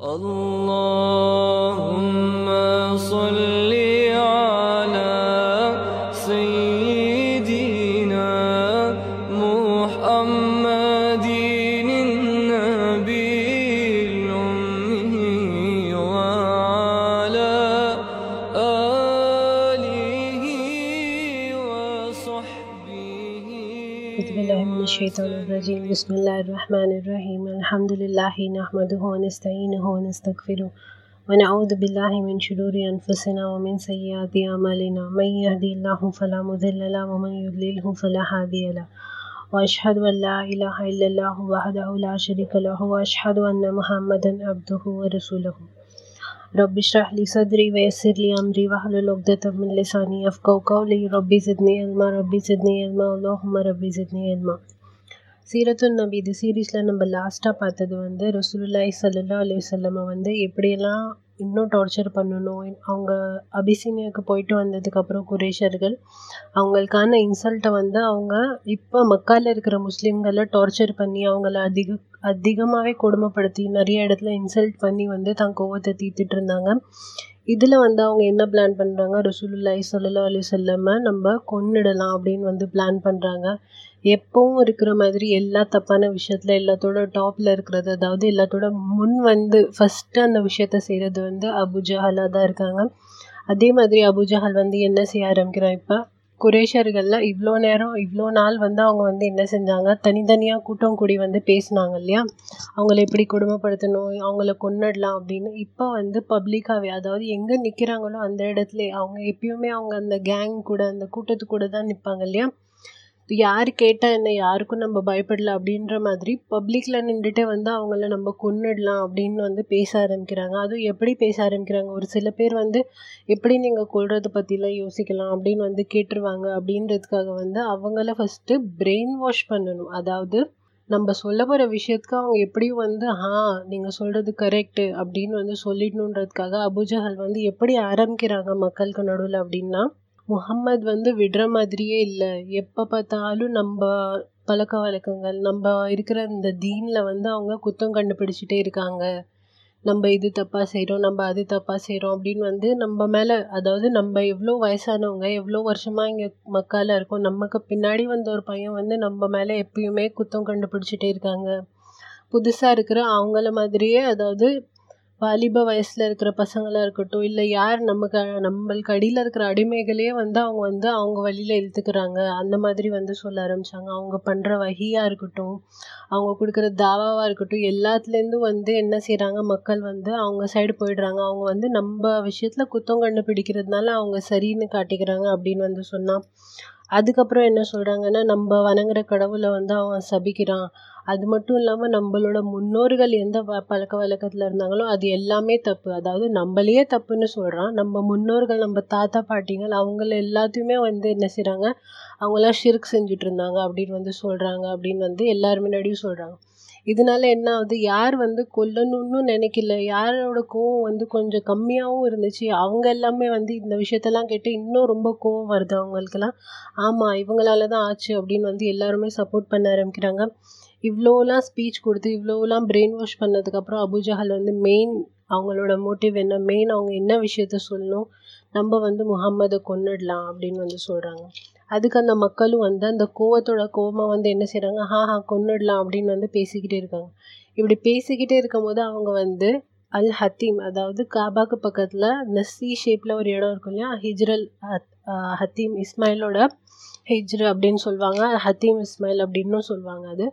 الله أعوذ بالله من الشيطان الرجيم. بسم الله الرحمن الرحيم. الحمد لله نحمده ونستعينه ونستغفره ونعوذ بالله من شرور أنفسنا ومن سيئات أعمالنا. من يهدي الله فلا مضل له ومن يضلله فلا هادي له. وأشهد أن لا إله إلا الله وحده لا شريك له وأشهد أن محمدا عبده ورسوله. رب اشرح لي صدري ويسر لي أمري واحلل عقدة من لساني يفقهوا قولي ربي زدني علما ربي زدني علما اللهم ربي زدني علما சீரத்துன் நபி இது சீரீஸில் நம்ம லாஸ்ட்டாக பார்த்தது வந்து ரசூலுல்லாஹி ஸல்லல்லாஹு அலி வஸல்லம வந்து எப்படியெல்லாம் இன்னும் டார்ச்சர் பண்ணணும்? அவங்க அபிசீனியாவுக்கு போயிட்டு வந்ததுக்கப்புறம் குரேஷர்கள் அவங்களுக்கான இன்சல்ட்டை வந்து அவங்க இப்போ மக்கால இருக்கிற முஸ்லீம்களை டார்ச்சர் பண்ணி அவங்கள அதிக அதிகமாகவே கொடுமைப்படுத்தி நிறைய இடத்துல இன்சல்ட் பண்ணி வந்து தன் கோவத்தை தீர்த்துட்டு இருந்தாங்க. இதில் வந்து அவங்க என்ன பிளான் பண்ணுறாங்க ரசூலுல்லாய் ஸல்லல்லாஹு அலி செல்லாம நம்ம கொன்னிடலாம் அப்படின்னு வந்து பிளான் பண்ணுறாங்க எப்பவும் இருக்கிற மாதிரி எல்லா தப்பான விஷயத்தில் எல்லாத்தோட டாப்பில் இருக்கிறது அதாவது எல்லாத்தோட முன் வந்து ஃபஸ்ட்டு அந்த விஷயத்த செய்கிறது வந்து அபுஜஹலாக தான் இருக்காங்க. அதே மாதிரி அபுஜஹல் வந்து என்ன செய்ய ஆரம்பிக்கிறான் இப்போ? குரேஷர்களில் இவ்வளோ நேரம் இவ்வளோ நாள் வந்து அவங்க வந்து என்ன செஞ்சாங்க? தனித்தனியாக கூட்டம் கூடி வந்து பேசினாங்க இல்லையா? அவங்கள எப்படி கொடுமைப்படுத்தணும் அவங்கள கொன்னிடலாம் அப்படின்னு. இப்போ வந்து பப்ளிக்காகவே அதாவது எங்கே நிற்கிறாங்களோ அந்த இடத்துல அவங்க எப்பயுமே அவங்க அந்த கேங் கூட அந்த கூட்டத்து கூட தான் நிற்பாங்க இல்லையா? யார் கேட்டால் என்ன யாருக்கும் நம்ம பயப்படல அப்படின்ற மாதிரி பப்ளிக்கில் நின்றுட்டே வந்து அவங்கள நம்ம கொன்னிடலாம் அப்படின்னு வந்து பேச ஆரம்பிக்கிறாங்க. அதுவும் எப்படி பேச ஆரம்பிக்கிறாங்க? ஒரு சில பேர் வந்து எப்படி நீங்கள் கொள்றதை பற்றிலாம் யோசிக்கலாம் அப்படின்னு வந்து கேட்டுருவாங்க அப்படின்றதுக்காக வந்து அவங்கள ஃபஸ்ட்டு பிரெயின் வாஷ் பண்ணணும். அதாவது நம்ம சொல்ல போகிற விஷயத்துக்கு அவங்க எப்படியும் வந்து ஆ நீங்கள் சொல்கிறது கரெக்டு அப்படின்னு வந்து சொல்லிடணுன்றதுக்காக அபுஜஹல் வந்து எப்படி ஆரம்பிக்கிறாங்க மக்களுக்கு நடுவில் அப்படின்னா முகம்மது வந்து விடுற மாதிரியே இல்லை. எப்போ பார்த்தாலும் நம்ம பழக்க வழக்கங்கள் நம்ம இருக்கிற இந்த தீனில் வந்து அவங்க குத்தம் கண்டுபிடிச்சிட்டே இருக்காங்க. நம்ம இது தப்பாக செய்கிறோம் நம்ம அது தப்பாக செய்கிறோம் அப்படின்னு வந்து நம்ம மேலே அதாவது நம்ம எவ்வளோ வயசானவங்க எவ்வளோ வருஷமாக இங்கே மக்கால இருக்கோம் நமக்கு பின்னாடி வந்த ஒரு பையன் வந்து நம்ம மேலே எப்பயுமே குத்தம் கண்டுபிடிச்சிட்டே இருக்காங்க. புதுசாக இருக்கிற அவங்கள மாதிரியே அதாவது வாலிப வயசில் இருக்கிற பசங்களாக இருக்கட்டும் இல்லை யார் நம்ம க நம்மளுக்கு அடியில் இருக்கிற அடிமைகளே வந்து அவங்க வந்து அவங்க வழியில் இழுத்துக்கிறாங்க. அந்த மாதிரி வந்து சொல்ல ஆரம்பித்தாங்க அவங்க பண்ணுற வகியாக இருக்கட்டும் அவங்க கொடுக்குற தாவாவாக இருக்கட்டும் எல்லாத்துலேருந்தும் வந்து என்ன செய்கிறாங்க மக்கள் வந்து அவங்க சைடு போயிடுறாங்க. அவங்க வந்து நம்ம விஷயத்தில் குத்தம் கண்டுபிடிக்கிறதுனால அவங்க சரின்னு காட்டிக்கிறாங்க அப்படின்னு வந்து சொன்னால் அதுக்கப்புறம் என்ன சொல்கிறாங்கன்னா நம்ம வணங்குற கடவுளை வந்து அவன் சபிக்கிறான். அது மட்டும் இல்லாமல் நம்மளோட முன்னோர்கள் எந்த வ பழக்க வழக்கத்தில் இருந்தாங்களோ அது எல்லாமே தப்பு. அதாவது நம்மளையே தப்புன்னு சொல்கிறான் நம்ம முன்னோர்கள் நம்ம தாத்தா பாட்டிங்கள் அவங்கள எல்லாத்தையுமே வந்து என்ன செய்கிறாங்க அவங்களாம் ஷிர்க் செஞ்சுட்டு இருந்தாங்க அப்படின்னு வந்து சொல்கிறாங்க அப்படின்னு வந்து எல்லார் முன்னாடியும் சொல்கிறாங்க இதனால என்ன ஆகுது? யார் வந்து கொல்லணும்னு நினைக்கல. யாரோட கோவம் வந்து கொஞ்சம் கம்மியாகவும் இருந்துச்சு. அவங்க எல்லாமே வந்து இந்த விஷயத்தெல்லாம் கேட்டு இன்னும் ரொம்ப கோவம் வருது அவங்களுக்கெல்லாம். ஆமாம் இவங்களால தான் ஆச்சு அப்படின்னு வந்து எல்லாருமே சப்போர்ட் பண்ண ஆரம்பிக்கிறாங்க. இவ்வளோலாம் ஸ்பீச் கொடுத்து இவ்வளோலாம் பிரெயின் வாஷ் பண்ணதுக்கப்புறம் அபுஜஹல் வந்து மெயின் அவங்களோட மோட்டிவ் என்ன மெயின் அவங்க என்ன விஷயத்த சொல்லணும் நம்ம வந்து முகம்மதை கொன்னிடலாம் அப்படின்னு வந்து சொல்கிறாங்க அதுக்கு அந்த மக்களும் வந்து அந்த கோவத்தோட கோவமாக வந்து என்ன செய்கிறாங்க ஹா ஹா கொன்னிடலாம் அப்படின்னு வந்து பேசிக்கிட்டே இருக்காங்க. இப்படி பேசிக்கிட்டே இருக்கும் போது அவங்க வந்து அல் ஹத்தீம் அதாவது காபாக்கு பக்கத்தில் இந்த சி ஷேப்பில் ஒரு இடம் இருக்கும் இல்லையா ஹிஜ்ரல் ஹத்தீம் இஸ்மாயிலோட ஹிஜ்ரு அப்படின்னு சொல்லுவாங்க ஹத்தீம் இஸ்மாயில் அப்படின்னும் சொல்லுவாங்க அது.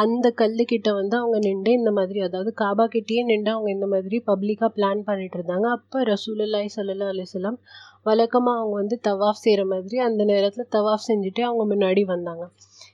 அந்த கல்லுக்கிட்ட வந்து அவங்க நின்று இந்த மாதிரி அதாவது காபா கிட்டேயே நின்று அவங்க இந்த மாதிரி பப்ளிக்காக பிளான் பண்ணிட்டு இருந்தாங்க. அப்போ ரசூலுல்லாய் சல்லா அலிஸ்லாம் வழக்கமாக அவங்க வந்து தவாஃப் செய்கிற மாதிரி அந்த நேரத்தில் தவாஃப் செஞ்சுட்டு அவங்க முன்னாடி வந்தாங்க.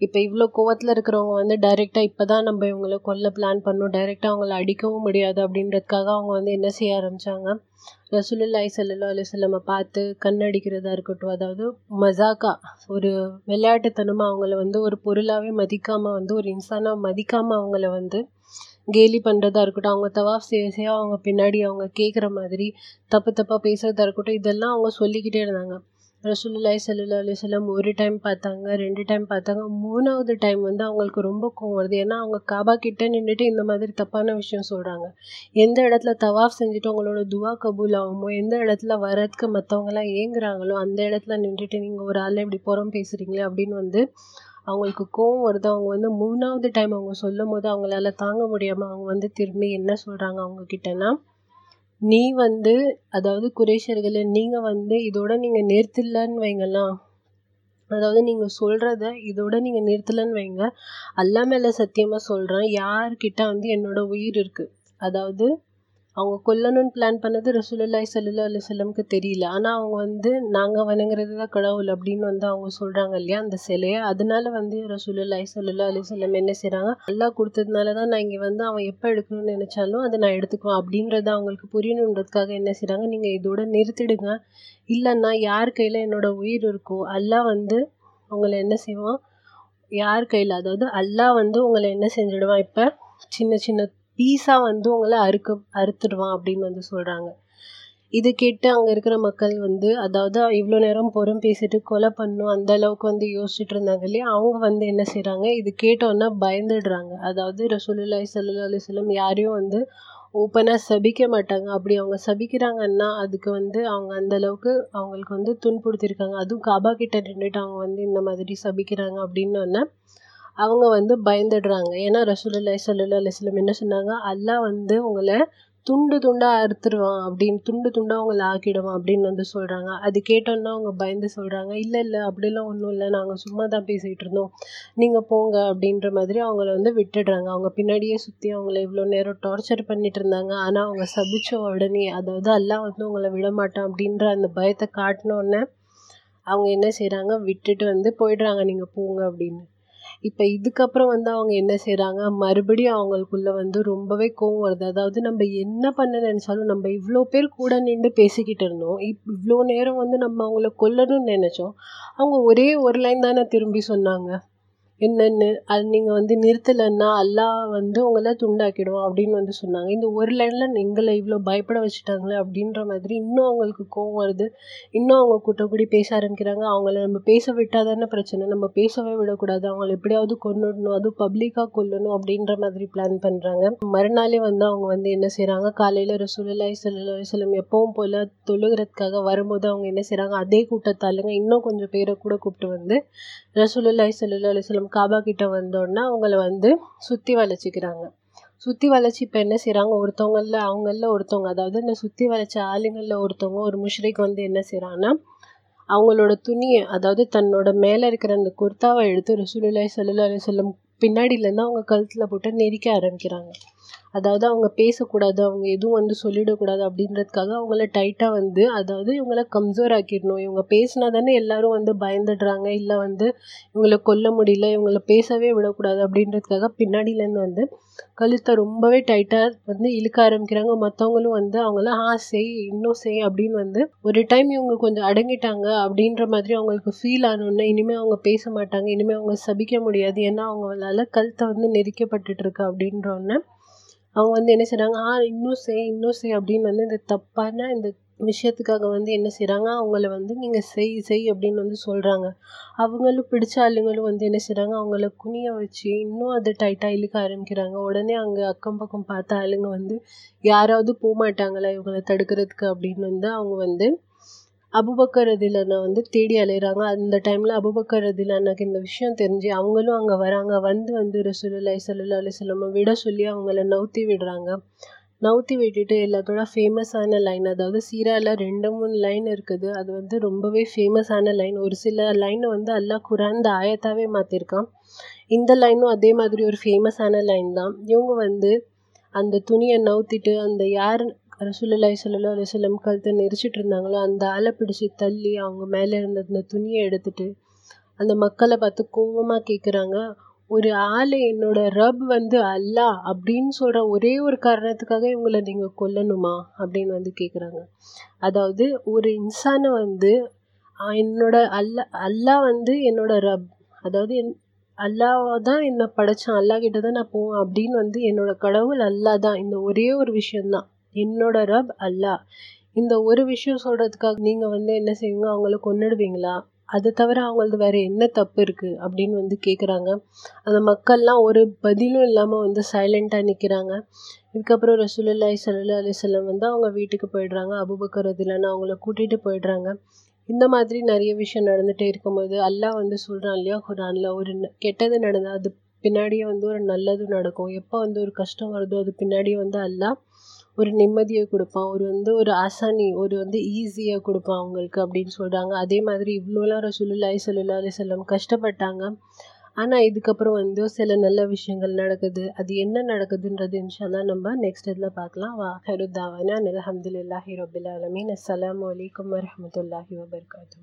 இப்போ இவ்வளோ கோவத்தில் இருக்கிறவங்க வந்து டைரெக்டாக இப்போ தான் நம்ம இவங்கள கொல்ல பிளான் பண்ணோம். டைரெக்டாக அவங்கள அடிக்கவும் முடியாது அப்படின்றதுக்காக அவங்க வந்து என்ன செய்ய ஆரம்பித்தாங்க ரசூலுல்லாய் சல்லா அலிஸ்லமை பார்த்து கண்ணடிக்கிறதா இருக்கட்டும் அதாவது மசாக்கா ஒரு விளையாட்டுத்தனமாக அவங்கள வந்து ஒரு பொருளாகவே மதிக்காமல் வந்து ஒரு இன்சானாக மதிக்காமல் அவங்கள வந்து கேலி பண்ணுறதா இருக்கட்டும் அவங்க தவாஃப் செய்ய செய்ய அவங்க பின்னாடி அவங்க கேட்குற மாதிரி தப்பு தப்பாக பேசுகிறதா இருக்கட்டும் இதெல்லாம் அவங்க சொல்லிக்கிட்டே இருந்தாங்க. ரசூலுல்லாஹி ஸல்லல்லாஹு அலைஹி வஸல்லம் ஒரு டைம் பார்த்தாங்க ரெண்டு டைம் பார்த்தாங்க. மூணாவது டைம் வந்து அவங்களுக்கு ரொம்ப கோவம் வருது. ஏன்னா அவங்க காபா கிட்ட நின்றுட்டு இந்த மாதிரி தப்பான விஷயம் சொல்கிறாங்க எந்த இடத்துல தவாஃப் செஞ்சுட்டு அவங்களோட துவா கபூல் ஆகுமோ எந்த இடத்துல வரதுக்கு மற்றவங்களாம் ஏங்குறாங்களோ அந்த இடத்துல நின்றுட்டு நீங்கள் ஒரு ஆள் இப்படி புறம் பேசுகிறீங்களே அப்படின்னு வந்து அவங்களுக்கு கோவம் வருது. அவங்க வந்து மூணாவது டைம் அவங்க சொல்லும் போது அவங்களால தாங்க முடியாமல் அவங்க வந்து திரும்பி என்ன சொல்கிறாங்க அவங்க கிட்டனா நீ வந்து அதாவது குரேஷர்களே நீங்கள் வந்து இதோட நீங்கள் நிறுத்திடலன்னு வைங்களேன் அதாவது நீங்கள் சொல்கிறத இதோட நீங்கள் நிறுத்தலன்னு வைங்க. அல்லா மேலே சத்தியமாக சொல்கிறேன் யார்கிட்ட வந்து என்னோடய உயிர் இருக்குது அதாவது அவங்க கொல்லணும்னு பிளான் பண்ணது ரசூலுல்லாய் ஸல்லல்லாஹு அலைஹி தெரியல. ஆனால் அவங்க வந்து நாங்கள் வணங்குறது தான் கடவுள் அப்படின்னு வந்து அவங்க சொல்கிறாங்க இல்லையா அந்த சிலையை. அதனால வந்து ரசூலுல்லாய் ஸல்லல்லாஹு அலைஹி என்ன செய்கிறாங்க நல்லா கொடுத்ததுனால தான் நான் இங்கே வந்து அவன் எப்போ எடுக்கணும்னு நினச்சாலும் அதை நான் எடுத்துக்குவேன் அப்படின்றத அவங்களுக்கு புரியணுன்றதுக்காக என்ன செய்கிறாங்க நீங்கள் இதோட நிறுத்திடுங்க. இல்லைன்னா யார் கையில் என்னோட உயிர் இருக்கோ அல்லா வந்து அவங்கள என்ன செய்வான்? யார் கையில்? அதாவது அல்லாஹ் வந்து உங்களை என்ன செஞ்சிடுவான்? இப்போ சின்ன சின்ன பீஸாக வந்து உங்களை அறுக்க அறுத்துடுவான் அப்படின்னு வந்து சொல்கிறாங்க இது கேட்டு அங்கே இருக்கிற மக்கள் வந்து அதாவது இவ்வளோ நேரம் புறம் பேசிட்டு கொலை பண்ணும் அந்த அளவுக்கு வந்து யோசிச்சுட்டு இருந்தாங்க இல்லையா? அவங்க வந்து என்ன செய்கிறாங்க இது கேட்டோன்னா பயந்துடுறாங்க. அதாவது ரசூலுல்லாய் சல்லா அலைஹி யாரையும் வந்து ஓப்பனாக சபிக்க மாட்டாங்க. அப்படி அவங்க சபிக்கிறாங்கன்னா அதுக்கு வந்து அவங்க அந்த அளவுக்கு அவங்களுக்கு வந்து துன்புறுத்திருக்காங்க அதுவும் காபா கிட்ட நின்றுட்டு அவங்க வந்து இந்த மாதிரி சபிக்கிறாங்க அப்படின்னோடனே அவங்க வந்து பயந்துடுறாங்க. ஏன்னா ரசூலுல்லாஹி ஸல்லல்லாஹு அலிஸ்லம் என்ன சொன்னாங்க? அல்லாஹ் வந்து உங்களை துண்டு துண்டாக அறுத்துருவான் அப்படின்னு துண்டு துண்டாக உங்களை ஆக்கிடுவான் அப்படின்னு வந்து சொல்கிறாங்க அது கேட்டோன்னா அவங்க பயந்து சொல்கிறாங்க இல்லை இல்லை அப்படிலாம் ஒன்றும் இல்லை. நாங்கள் சும்மா தான் பேசிகிட்டு இருந்தோம். நீங்கள் போங்க அப்படின்ற மாதிரி அவங்கள வந்து விட்டுடுறாங்க. அவங்க பின்னாடியே சுற்றி அவங்கள இவ்வளோ நேரம் டார்ச்சர் பண்ணிட்டு இருந்தாங்க. ஆனால் அவங்க சபிச்ச உடனே அதாவது எல்லாம் வந்து உங்களை விடமாட்டான் அப்படின்ற அந்த பயத்தை காட்டினோடனே அவங்க என்ன செய்கிறாங்க விட்டுட்டு வந்து போயிடுறாங்க. நீங்கள் போங்க அப்படின்னு. இப்போ இதுக்கப்புறம் வந்து அவங்க என்ன செய்கிறாங்க மறுபடியும் அவங்களுக்குள்ள வந்து ரொம்பவே கோவம் வருது. அதாவது நம்ம என்ன பண்ண நினச்சாலும் நம்ம இவ்வளோ பேர் கூட நின்று பேசிக்கிட்டு இருந்தோம். இப் இவ்வளோ நேரம் வந்து நம்ம அவங்கள கொல்லணும்னு நினச்சோம். அவங்க ஒரே ஒரு லைன் தானே திரும்பி சொன்னாங்க. என்னென்னு அது நீங்கள் வந்து நிறுத்தலைன்னா அல்லாஹ் வந்து உங்களை துண்டாக்கிடுவோம் அப்படின்னு வந்து சொன்னாங்க. இந்த ஒரு லைனில் எங்களை இவ்வளோ பயப்பட வச்சுட்டாங்களே அப்படின்ற மாதிரி இன்னும் அவங்களுக்கு கோவம் வருது. இன்னும் அவங்க கூட்டம் கூடி பேச ஆரம்பிக்கிறாங்க. அவங்கள நம்ம பேச விட்டால் தானே பிரச்சனை. நம்ம பேசவே விடக்கூடாது. அவங்கள எப்படியாவது கொண்டுடணும் அதுவும் பப்ளிக்காக கொல்லணும் அப்படின்ற மாதிரி பிளான் பண்ணுறாங்க மறுநாளே வந்து அவங்க வந்து என்ன செய்கிறாங்க காலையில் ஒரு ஸல்லல்லாஹு அலைஹி வஸல்லம் எப்பவும் போல் தொழுகிறதுக்காக வரும்போது அவங்க என்ன செய்கிறாங்க அதே கூட்டத்தாளுங்க இன்னும் கொஞ்சம் பேரை கூட கூப்பிட்டு வந்து ரசூலுல்லாய் ஸல்லல்லாஹு அலிஸ்லம் காபா கிட்ட வந்தோடனே அவங்கள வந்து சுற்றி வளைச்சிக்கிறாங்க. சுற்றி வளைச்சி இப்போ என்ன செய்கிறாங்க ஒருத்தவங்களில் அவங்களில் ஒருத்தவங்க அதாவது இந்த சுற்றி வளைச்ச ஆளுங்களில் ஒருத்தவங்க ஒரு முஷ்ரிக் வந்து என்ன செய்கிறாங்கன்னா அவங்களோட துணியை அதாவது தன்னோட மேலே இருக்கிற அந்த குர்தாவை எடுத்து ரசூலுல்லாய் ஸல்லல்லாஹு அலைஹி வஸல்லம் பின்னாடியிலேருந்து அவங்க கழுத்தில் போட்டு நெரிக்க ஆரம்பிக்கிறாங்க. அதாவது அவங்க பேசக்கூடாது அவங்க எதுவும் வந்து சொல்லிடக்கூடாது அப்படின்றதுக்காக அவங்கள டைட்டாக வந்து அதாவது இவங்கள கம்சோர் ஆக்கிடணும். இவங்க பேசினா தானே எல்லாரும் வந்து பயந்துடுறாங்க. இல்லை வந்து இவங்கள கொல்ல முடியல இவங்கள பேசவே விடக்கூடாது அப்படின்றதுக்காக பின்னாடியிலேருந்து வந்து கழுத்தை ரொம்பவே டைட்டாக வந்து இழுக்க ஆரம்பிக்கிறாங்க. மற்றவங்களும் வந்து அவங்கள ஆ செய் இன்னும் செய் அப்படின்னு வந்து ஒரு டைம் இவங்க கொஞ்சம் அடங்கிட்டாங்க அப்படின்ற மாதிரி அவங்களுக்கு ஃபீல் ஆனோடனே இனிமேல் அவங்க பேச மாட்டாங்க. இனிமேல் அவங்க சபிக்க முடியாது. ஏன்னா அவங்களால கழுத்தை வந்து நெரிக்கப்பட்டுட்ருக்கு அப்படின்றோடனே அவங்க வந்து என்ன செய்கிறாங்க ஆ இன்னும் செய் இன்னும் செய் அப்படின்னு வந்து இந்த தப்பான இந்த விஷயத்துக்காக வந்து என்ன செய்கிறாங்க அவங்கள வந்து நீங்கள் செய் செய் அப்படின்னு வந்து சொல்கிறாங்க அவங்களும் பிடிச்ச ஆளுங்களும் வந்து என்ன செய்கிறாங்க அவங்கள குனிய வச்சு இன்னும் அதை டைட்டாக இழுக்க ஆரம்பிக்கிறாங்க. உடனே அங்கே அக்கம் பக்கம் பார்த்த ஆளுங்க வந்து யாராவது போக மாட்டாங்களா இவங்களை தடுக்கிறதுக்கு அப்படின்னு வந்து அவங்க வந்து அபுபக்கர் அதிலனை வந்து தேடி அலைகிறாங்க அந்த டைமில் அபுபக்கர் அதிலனுக்கு இந்த விஷயம் தெரிஞ்சு அவங்களும் அங்கே வராங்க. வந்து வந்து ரசூலுல்லாய் ஸல்லல்லாஹு அலைஹி வஸல்லம் விட சொல்லி அவங்கள நவுத்தி விடுறாங்க. நவுத்தி விட்டுட்டு எல்லாத்தோட ஃபேமஸான லைன் அதாவது சீராவில் ரெண்டு மூணு லைன் இருக்குது. அது வந்து ரொம்பவே ஃபேமஸான லைன் ஒரு சில லைனை வந்து அல்லாஹ் குரான் ஆயத்தாவே மாற்றிருக்கான் இந்த லைனும் அதே மாதிரி ஒரு ஃபேமஸான லைன் தான். இவங்க வந்து அந்த துணியை நவுத்திட்டு அந்த யார் ரசூலுல்லாஹி ஸல்லல்லாஹு அலைஹி வஸல்லம் கழுத்தை நெரிச்சிட்டு இருந்தாங்களோ அந்த ஆளை பிடிச்சி தள்ளி அவங்க மேலே இருந்த அந்த துணியை எடுத்துட்டு அந்த மக்களை பார்த்து கோவமாக கேட்குறாங்க ஒரு ஆள் என்னோட ரப் வந்து அல்லாஹ் அப்படின்னு சொல்கிற ஒரே ஒரு காரணத்துக்காக இவங்களை நீங்கள் கொல்லணுமா அப்படின்னு வந்து கேட்குறாங்க அதாவது ஒரு இன்சானை வந்து என்னோட அல்லா அல்லாஹ் வந்து என்னோட ரப். அதாவது என் அல்லாஹ் தான் என்னை படைச்சேன். அல்லாஹ் கிட்ட தான் நான் போவேன் அப்படின்னு வந்து என்னோட கடவுள் அல்லாஹ் தான். இந்த ஒரே ஒரு விஷயந்தான் என்னோட ரப் அல்லாஹ் இந்த ஒரு விஷயம் சொல்கிறதுக்காக நீங்கள் வந்து என்ன செய்வீங்க? அவங்கள கொன்னுடுவீங்களா? அது தவிர அவங்களது வேறு என்ன தப்பு இருக்குது அப்படின்னு வந்து கேட்குறாங்க அந்த மக்கள்லாம் ஒரு பதிலும் இல்லாமல் வந்து சைலண்ட்டாக நிற்கிறாங்க இதுக்கப்புறம் ரசூலுல்லாய் சல்லா அலிசல்லம் வந்து அவங்க வீட்டுக்கு போயிடுறாங்க. அபூபக்கர் ரதிலான்னு அவங்கள கூட்டிகிட்டு போயிடுறாங்க. இந்த மாதிரி நிறைய விஷயம் நடந்துகிட்டே இருக்கும்போது அல்லாஹ் வந்து சொல்கிறான் இல்லையா? குரானில் ஒரு கெட்டது நடந்தால் அது பின்னாடியே வந்து ஒரு நல்லது நடக்கும். எப்போ வந்து ஒரு கஷ்டம் வருதோ அது பின்னாடியே வந்து அல்லாஹ் ஒரு நிம்மதியை கொடுப்பான். ஒரு வந்து ஒரு ஆசானி ஒரு வந்து ஈஸியாக கொடுப்பான் அவங்களுக்கு அப்படின்னு சொல்கிறாங்க அதே மாதிரி இவ்வளோலாம் ரசூலுல்லாய் ஸல்லல்லாஹு அலைஹி கஷ்டப்பட்டாங்க. ஆனால் இதுக்கப்புறம் வந்து சில நல்ல விஷயங்கள் நடக்குது. அது என்ன நடக்குதுன்றது இன்ஷால்லா நம்ம நெக்ஸ்ட் இதில் பார்க்கலாம். வா ஹருதாவானா அலமதுல்லாஹி ரபில் ஆலமீன். அஸ்லாம் அலைக்கும் வரமத்துல்லாஹி வபர்காத்தூ